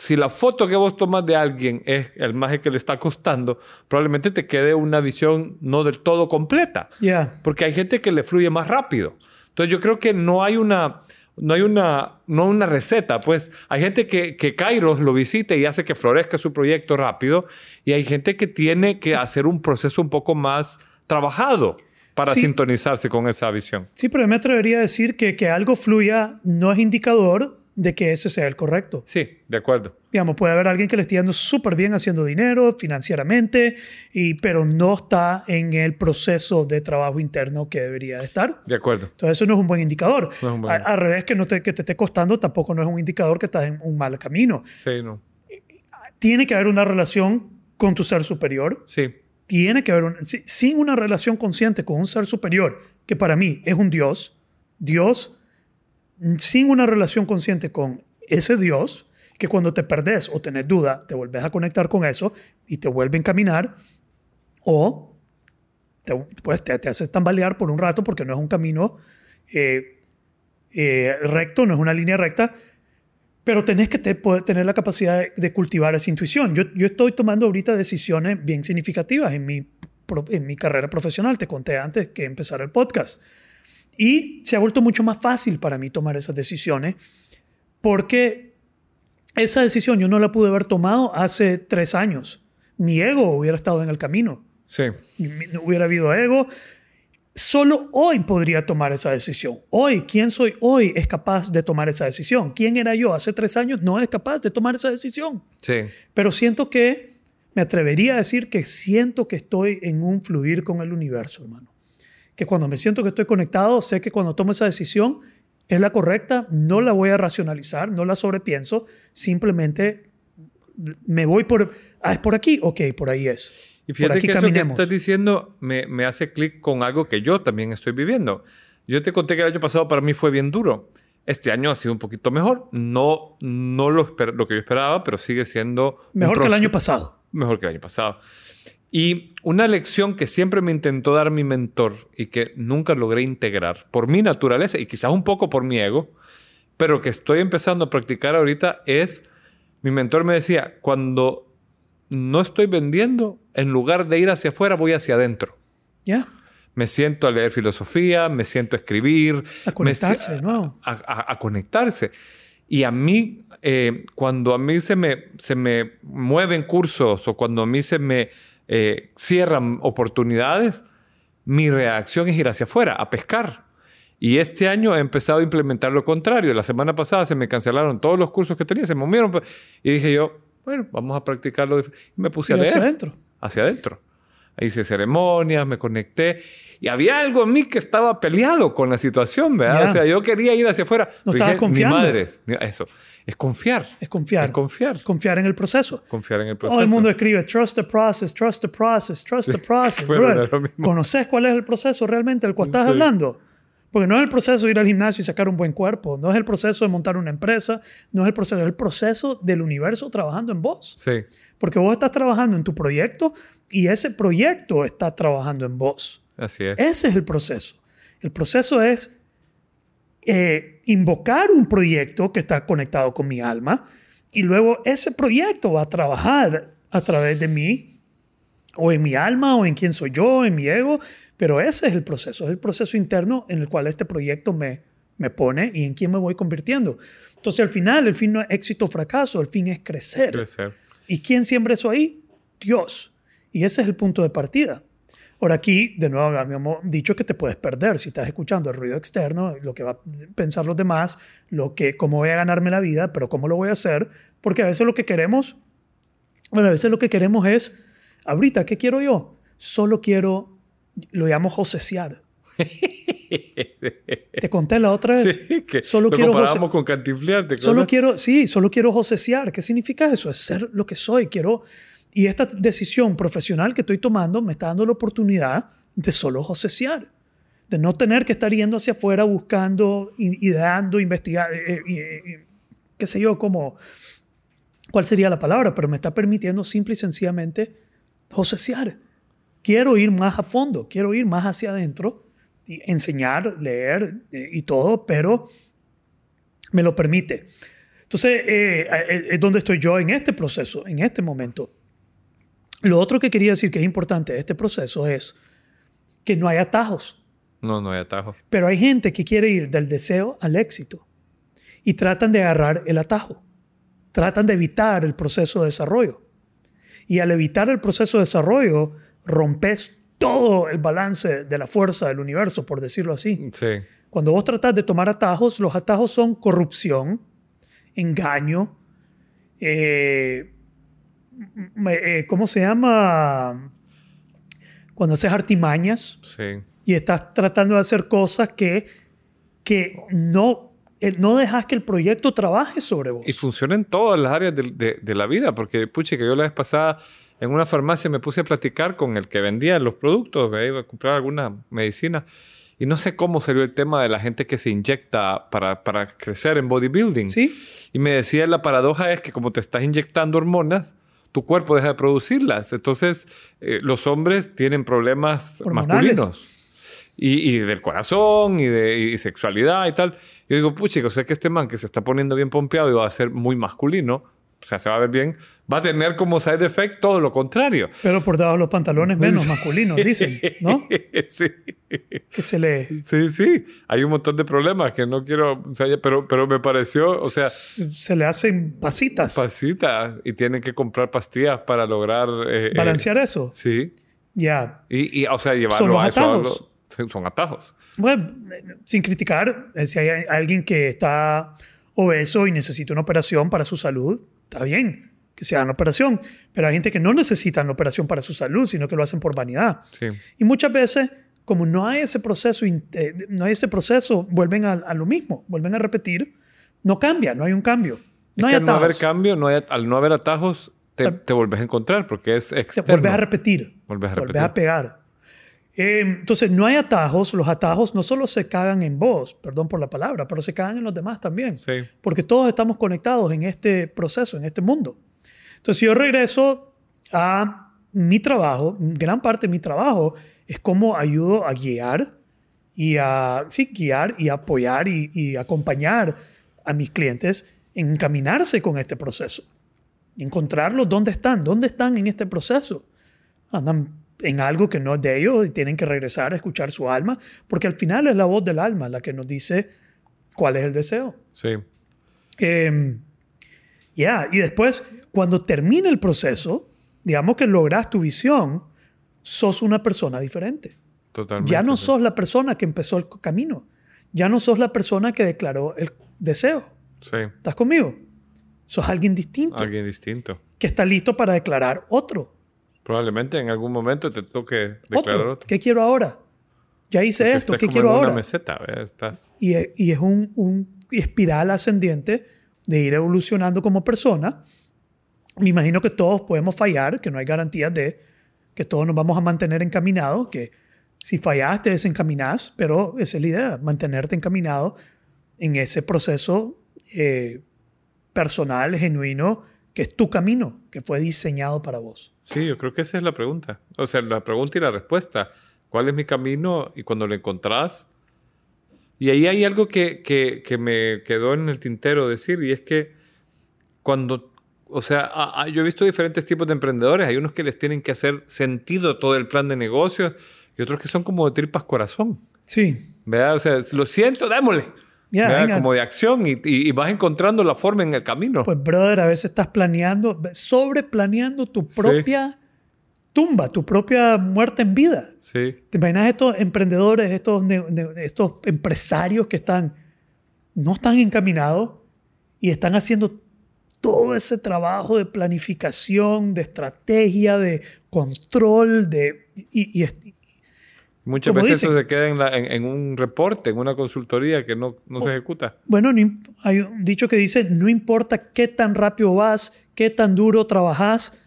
si la foto que vos tomas de alguien es el maje que le está costando, probablemente te quede una visión no del todo completa. Yeah. Porque hay gente que le fluye más rápido. Entonces yo creo que no hay una, no hay una, no una receta. Pues hay gente que, que Kairos lo visita y hace que florezca su proyecto rápido. Y hay gente que tiene que hacer un proceso un poco más trabajado para Sí. sintonizarse con esa visión. Sí, pero me atrevería a decir que que algo fluya no es indicador de que ese sea el correcto. Sí, de acuerdo. Digamos, puede haber alguien que le esté yendo súper bien haciendo dinero financieramente, y, pero no está en el proceso de trabajo interno que debería de estar. De acuerdo. Entonces eso no es un buen indicador. No es un buen A- Al revés, que, no te, que te esté costando tampoco no es un indicador que estás en un mal camino. Sí, no. Tiene que haber una relación con tu ser superior. Sí. Tiene que haber un- si- sin una relación consciente con un ser superior, que para mí es un Dios, Dios, sin una relación consciente con ese Dios, que cuando te perdés o tenés duda, te volvés a conectar con eso y te vuelve a encaminar, o te, pues, te, te haces tambalear por un rato porque no es un camino eh, eh, recto, no es una línea recta, pero tenés que te- poder tener la capacidad de, de cultivar esa intuición. Yo, yo estoy tomando ahorita decisiones bien significativas en mi, en mi carrera profesional. Te conté antes que empezar el podcast. Y se ha vuelto mucho más fácil para mí tomar esas decisiones porque esa decisión yo no la pude haber tomado hace tres años. Mi ego hubiera estado en el camino. Sí. No hubiera habido ego. Solo hoy podría tomar esa decisión. Hoy, ¿quién soy hoy? Es capaz de tomar esa decisión. ¿Quién era yo hace tres años? No es capaz de tomar esa decisión. Sí. Pero siento que, me atrevería a decir que siento que estoy en un fluir con el universo, hermano. Que cuando me siento que estoy conectado, sé que cuando tomo esa decisión es la correcta, no la voy a racionalizar, no la sobrepienso, simplemente me voy por, ah, es por aquí, ok, por ahí es. Y por fíjate aquí que eso que caminemos. estás diciendo me, me hace clic con algo que yo también estoy viviendo. Yo te conté que el año pasado para mí fue bien duro. Este año ha sido un poquito mejor. No, no lo, lo que yo esperaba, pero sigue siendo... Mejor que el año pasado. Mejor que el año pasado. Y una lección que siempre me intentó dar mi mentor y que nunca logré integrar por mi naturaleza y quizás un poco por mi ego, pero que estoy empezando a practicar ahorita es, mi mentor me decía, cuando no estoy vendiendo, en lugar de ir hacia afuera, voy hacia adentro. Ya, Me siento a leer filosofía, me siento a escribir. a conectarse, ¿no? a, a- a conectarse. Y a mí, eh, cuando a mí se me, se me mueven cursos o cuando a mí se me eh, cierran oportunidades, mi reacción es ir hacia afuera, a pescar. Y este año he empezado a implementar lo contrario. La semana pasada se me cancelaron todos los cursos que tenía, se me movieron. pues, Y dije yo, bueno, vamos a practicarlo. Y me puse a Y hacia leer adentro. hacia adentro. Hice ceremonias, me conecté. Y había algo en mí que estaba peleado con la situación, ¿verdad? Ya. O sea, yo quería ir hacia afuera. No pero estabas dije, confiando. Ni madres. ni- Eso. Es confiar. Es confiar. Es confiar. Confiar en el proceso. Confiar en el proceso. Todo el mundo escribe trust the process, trust the process, trust the process. pero brother. no es lo mismo. ¿Conoces cuál es el proceso realmente del cual estás Sí. hablando? Porque no es el proceso de ir al gimnasio y sacar un buen cuerpo, no es el proceso de montar una empresa, no es el proceso, es el proceso del universo trabajando en vos. Sí. Porque vos estás trabajando en tu proyecto y ese proyecto está trabajando en vos. Así es. Ese es el proceso. El proceso es eh, invocar un proyecto que está conectado con mi alma y luego ese proyecto va a trabajar a través de mí o en mi alma o en quién soy yo, en mi ego, pero ese es el proceso, es el proceso interno en el cual este proyecto me, me pone y en quién me voy convirtiendo. Entonces al final, el fin no es éxito o fracaso, el fin es crecer. Crecer. ¿Y quién siembra eso ahí? Dios. Y ese es el punto de partida. Ahora aquí, de nuevo, habíamos dicho que te puedes perder si estás escuchando el ruido externo, lo que va a pensar los demás, lo que, cómo voy a ganarme la vida, pero cómo lo voy a hacer, porque a veces lo que queremos, bueno, a veces lo que queremos es, ahorita, ¿qué quiero yo? Solo quiero, lo llamo josesear. Te conté la otra vez. Sí, que solo lo quiero comparamos con Cantinflas. ¿te Solo quiero, sí, solo quiero josesear. ¿Qué significa eso? Es ser lo que soy. Quiero. Y esta decisión profesional que estoy tomando me está dando la oportunidad de solo josesear. De no tener que estar yendo hacia afuera buscando, ideando, investigar, eh, eh, eh, qué sé yo, como. ¿Cuál sería la palabra? Pero me está permitiendo simple y sencillamente josesear. Quiero ir más a fondo, quiero ir más hacia adentro, y enseñar, leer eh, y todo, pero me lo permite. Entonces, es donde estoy yo en este proceso, en este momento. Lo otro que quería decir que es importante de este proceso es que no hay atajos, No, no hay atajo. pero hay gente que quiere ir del deseo al éxito y tratan de agarrar el atajo, tratan de evitar el proceso de desarrollo. Y al evitar el proceso de desarrollo, rompes todo el balance de la fuerza del universo, por decirlo así. Sí. Cuando vos tratás de tomar atajos, los atajos son corrupción, engaño, eh, ¿cómo se llama? Cuando haces artimañas Sí. y estás tratando de hacer cosas que, que no, eh, no dejas que el proyecto trabaje sobre vos. Y funciona en todas las áreas de, de- de la vida, porque, puche, que yo la vez pasada en una farmacia me puse a platicar con el que vendía los productos, me iba a comprar alguna medicina, y no sé cómo salió el tema de la gente que se inyecta para, para crecer en bodybuilding. ¿Sí? Y me decía, la paradoja es que como te estás inyectando hormonas, tu cuerpo deja de producirlas. Entonces, eh, los hombres tienen problemas Hormonales. masculinos. Y, y del corazón y de y sexualidad y tal. Yo digo, pucha, o sea que este man que se está poniendo bien pompeado y va a ser muy masculino, o sea, se va a ver bien, va a tener como side effect todo lo contrario. Pero por debajo de los pantalones menos masculinos, dicen, ¿no? sí, Que se le... sí, sí. Hay un montón de problemas que no quiero, o sea, pero, pero me pareció, o sea, Se le hacen pasitas. pasitas y tienen que comprar pastillas para lograr eh, eh, Balancear eso. sí. Ya. Y, y, o sea, llevarlo Son los a eso. a atajos. lo- son atajos. Bueno, eh, sin criticar, eh, si hay alguien que está obeso y necesita una operación para su salud, está bien que se hagan la operación. Pero hay gente que no necesita la operación para su salud, sino que lo hacen por vanidad. Sí. Y muchas veces, como no hay ese proceso, eh, no hay ese proceso, vuelven a, a lo mismo, vuelven a repetir. No cambia, no hay un cambio. No es hay que al no haber atajos. cambio, no hay- al no haber atajos, te, Te- te vuelves a encontrar porque es Te externo. vuelves a repetir. Vuelves a repetir. a pegar. Eh, entonces, no hay atajos. Los atajos no solo se cagan en vos, perdón por la palabra, pero se cagan en los demás también. Sí. Porque todos estamos conectados en este proceso, en este mundo. Entonces, si yo regreso a mi trabajo, gran parte de mi trabajo es cómo ayudo a guiar y a, sí, guiar y apoyar y, y acompañar a mis clientes en encaminarse con este proceso. Encontrarlos dónde están, dónde están en este proceso. Andan en algo que no es de ellos y tienen que regresar a escuchar su alma, porque al final es la voz del alma la que nos dice cuál es el deseo. Sí. Eh, ya, y después, cuando termina el proceso, digamos que logras tu visión, sos una persona diferente. Totalmente. Ya no sí. sos la persona que empezó el camino. Ya no sos la persona que declaró el deseo. Sí. ¿Estás conmigo? Sos alguien distinto Alguien distinto. que está listo para declarar otro. Probablemente en algún momento te toque declarar Otro. otro. ¿Qué quiero ahora? Ya hice Porque esto. ¿Qué como quiero en ahora? una meseta. Estás... Y, es- y es un, un espiral ascendiente de ir evolucionando como persona. Me imagino que todos podemos fallar, que no hay garantías de que todos nos vamos a mantener encaminados, que si fallas te desencaminás, pero esa es la idea, mantenerte encaminado en ese proceso eh, personal, genuino, que es tu camino, que fue diseñado para vos. Sí, yo creo que esa es la pregunta. O sea, la pregunta y la respuesta. ¿Cuál es mi camino? Y cuando lo encontrás. Y ahí hay algo que, que, que me quedó en el tintero decir, y es que cuando, o sea, a- a- yo he visto diferentes tipos de emprendedores. Hay unos que les tienen que hacer sentido todo el plan de negocios y otros que son como de tripas corazón. Sí, ¿Verdad? O sea, lo siento, démosle. Venga. Como de acción y, y- y vas encontrando la forma en el camino. Pues, brother, a veces estás planeando, sobreplaneando tu propia tumba, tu propia muerte en vida. sí, ¿Te imaginas estos emprendedores, estos, estos empresarios que están, no están encaminados y están haciendo todo ese trabajo de planificación, de estrategia, de control, de, y, y Muchas Como veces dicen. eso se queda en, la- en- en un reporte, en una consultoría que no, no se ejecuta. Bueno, hay un dicho que dice, no importa qué tan rápido vas, qué tan duro trabajas,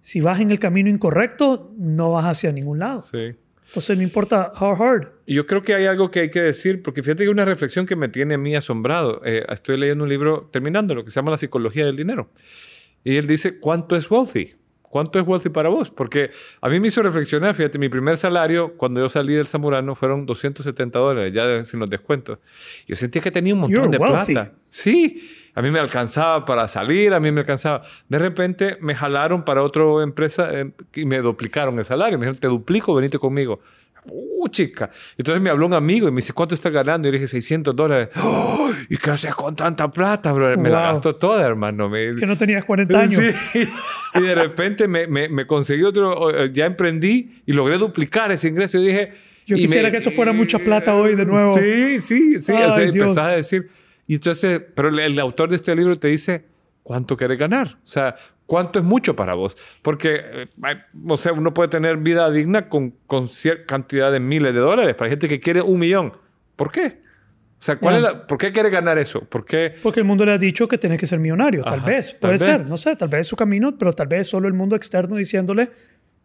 si vas en el camino incorrecto, no vas hacia ningún lado. Sí. Entonces no importa how hard. Y yo creo que hay algo que hay que decir, porque fíjate que hay una reflexión que me tiene a mí asombrado. Eh, estoy leyendo un libro, terminando, lo que se llama La psicología del dinero. Y él dice, ¿cuánto es wealthy? ¿Cuánto es wealthy para vos? Porque a mí me hizo reflexionar, fíjate, mi primer salario cuando yo salí del Zamorano fueron 270 dólares, ya sin los descuentos. Yo sentía que tenía un montón You're de wealthy. plata. Sí, a mí me alcanzaba para salir, a mí me alcanzaba. De repente me jalaron para otra empresa eh, y me duplicaron el salario. Me dijeron, te duplico, venite conmigo. Uh, chica. Entonces me habló un amigo y me dice, ¿cuánto estás ganando? Y le dije, 600 dólares. ¡Oh! ¿Y qué haces con tanta plata, bro? Me la Wow. gastó toda, hermano. Me... Que no tenías 40 años. Sí. Y de repente me, me, me conseguí otro, eh, ya emprendí y logré duplicar ese ingreso. Y dije... Yo quisiera que eso fuera mucha plata hoy de nuevo. Sí, sí, sí. Ay, o sea, empezás a decir... Y entonces, pero el, el autor de este libro te dice, ¿cuánto quieres ganar? O sea, ¿cuánto es mucho para vos? Porque, eh, o sea, uno puede tener vida digna con, con cierta cantidad de miles de dólares. Para gente que quiere un millón. ¿Por qué? O sea, ¿cuál es la- ¿por qué quiere ganar eso? ¿Por qué? Porque el mundo le ha dicho que tenés que ser millonario. Tal Ajá, vez, tal puede vez. ser, no sé, tal vez es su camino, pero tal vez solo el mundo externo diciéndole,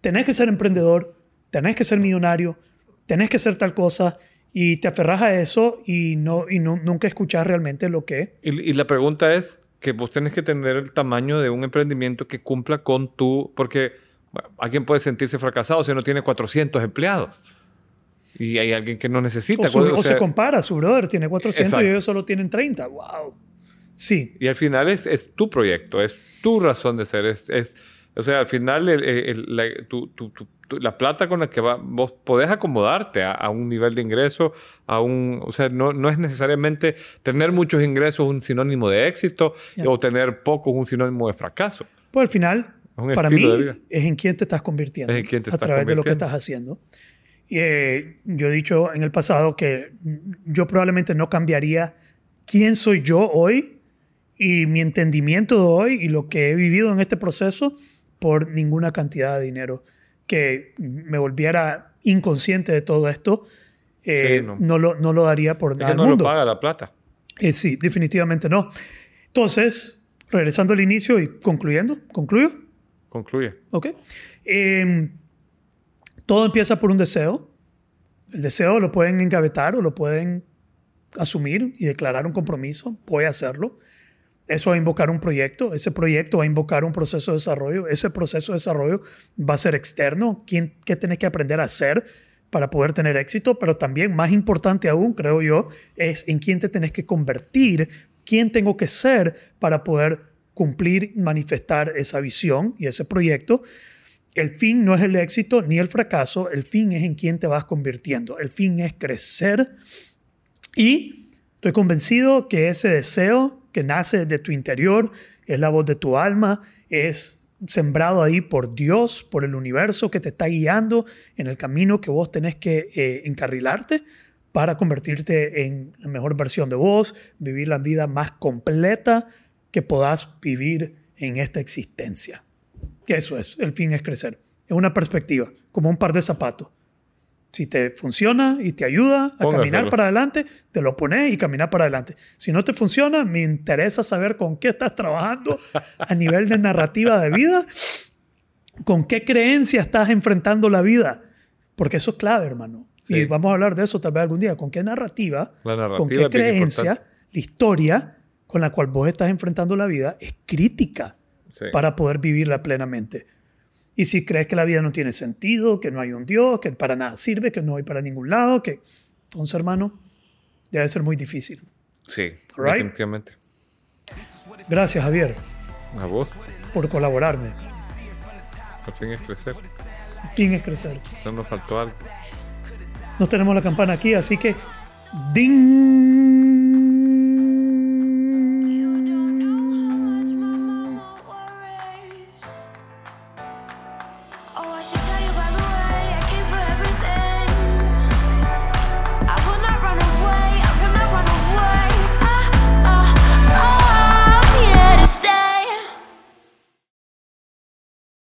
tenés que ser emprendedor, tenés que ser millonario, tenés que ser tal cosa, y te aferras a eso y, no, y no, nunca escuchas realmente lo que... Y, y la pregunta es que vos tenés que tener el tamaño de un emprendimiento que cumpla con tu... Porque bueno, alguien puede sentirse fracasado si no tiene 400 empleados. Y hay alguien que no necesita. O, su- o o sea, se compara, su brother tiene 400 y ellos solo tienen 30. ¡Wow! Sí, Y al final es, es tu proyecto, es tu razón de ser. Es, es- o sea, al final el- el- la, tu- tu- tu- la plata con la que va, vos podés acomodarte a, a un nivel de ingreso, a un, o sea, no, no es necesariamente tener muchos ingresos un sinónimo de éxito Ya. o tener pocos un sinónimo de fracaso. pues al final, Es para mí, es en quién te estás convirtiendo Es en quién te a estás través de lo que estás haciendo. Y, eh, yo he dicho en el pasado que yo probablemente no cambiaría quién soy yo hoy y mi entendimiento de hoy y lo que he vivido en este proceso por ninguna cantidad de dinero que me volviera inconsciente de todo esto. eh, Sí, no. no. lo, no lo daría por Es nada que no mundo. lo paga la plata. Eh, sí, definitivamente no. Entonces, regresando al inicio y concluyendo, ¿concluyo? Concluye. ¿Ok? Eh, todo empieza por un deseo. El deseo lo pueden engavetar o lo pueden asumir y declarar un compromiso. Puede hacerlo. Eso va a invocar un proyecto. Ese proyecto va a invocar un proceso de desarrollo. Ese proceso de desarrollo va a ser externo. ¿Quién, ¿Qué tenés que aprender a hacer para poder tener éxito? Pero también, más importante aún, creo yo, es en quién te tenés que convertir. ¿Quién tengo que ser para poder cumplir, manifestar esa visión y ese proyecto? El fin no es el éxito ni el fracaso, el fin es en quién te vas convirtiendo. El fin es crecer y estoy convencido que ese deseo nace de tu interior, es la voz de tu alma, es sembrado ahí por Dios, por el universo que te está guiando en el camino que vos tenés que eh, encarrilarte para convertirte en la mejor versión de vos, vivir la vida más completa que podás vivir en esta existencia. Eso es, el fin es crecer. Es una perspectiva, como un par de zapatos. Si te funciona y te ayuda a Póngaselo. caminar para adelante, te lo pones y caminar para adelante. Si no te funciona, me interesa saber con qué estás trabajando a nivel de narrativa de vida, con qué creencia estás enfrentando la vida, porque eso es clave, hermano. Sí. Y vamos a hablar de eso tal vez algún día, con qué narrativa, con qué creencia, importante. la historia con la cual vos estás enfrentando la vida es crítica Sí. para poder vivirla plenamente. Y si crees que la vida no tiene sentido, que no hay un Dios, que para nada sirve, que no hay para ningún lado, que entonces, hermano, debe ser muy difícil. Sí, Alright. definitivamente. Gracias, Javier, A vos, por colaborarme. al fin es crecer. Fin es crecer. Solo nos faltó algo. No tenemos la campana aquí, así que ¡ding!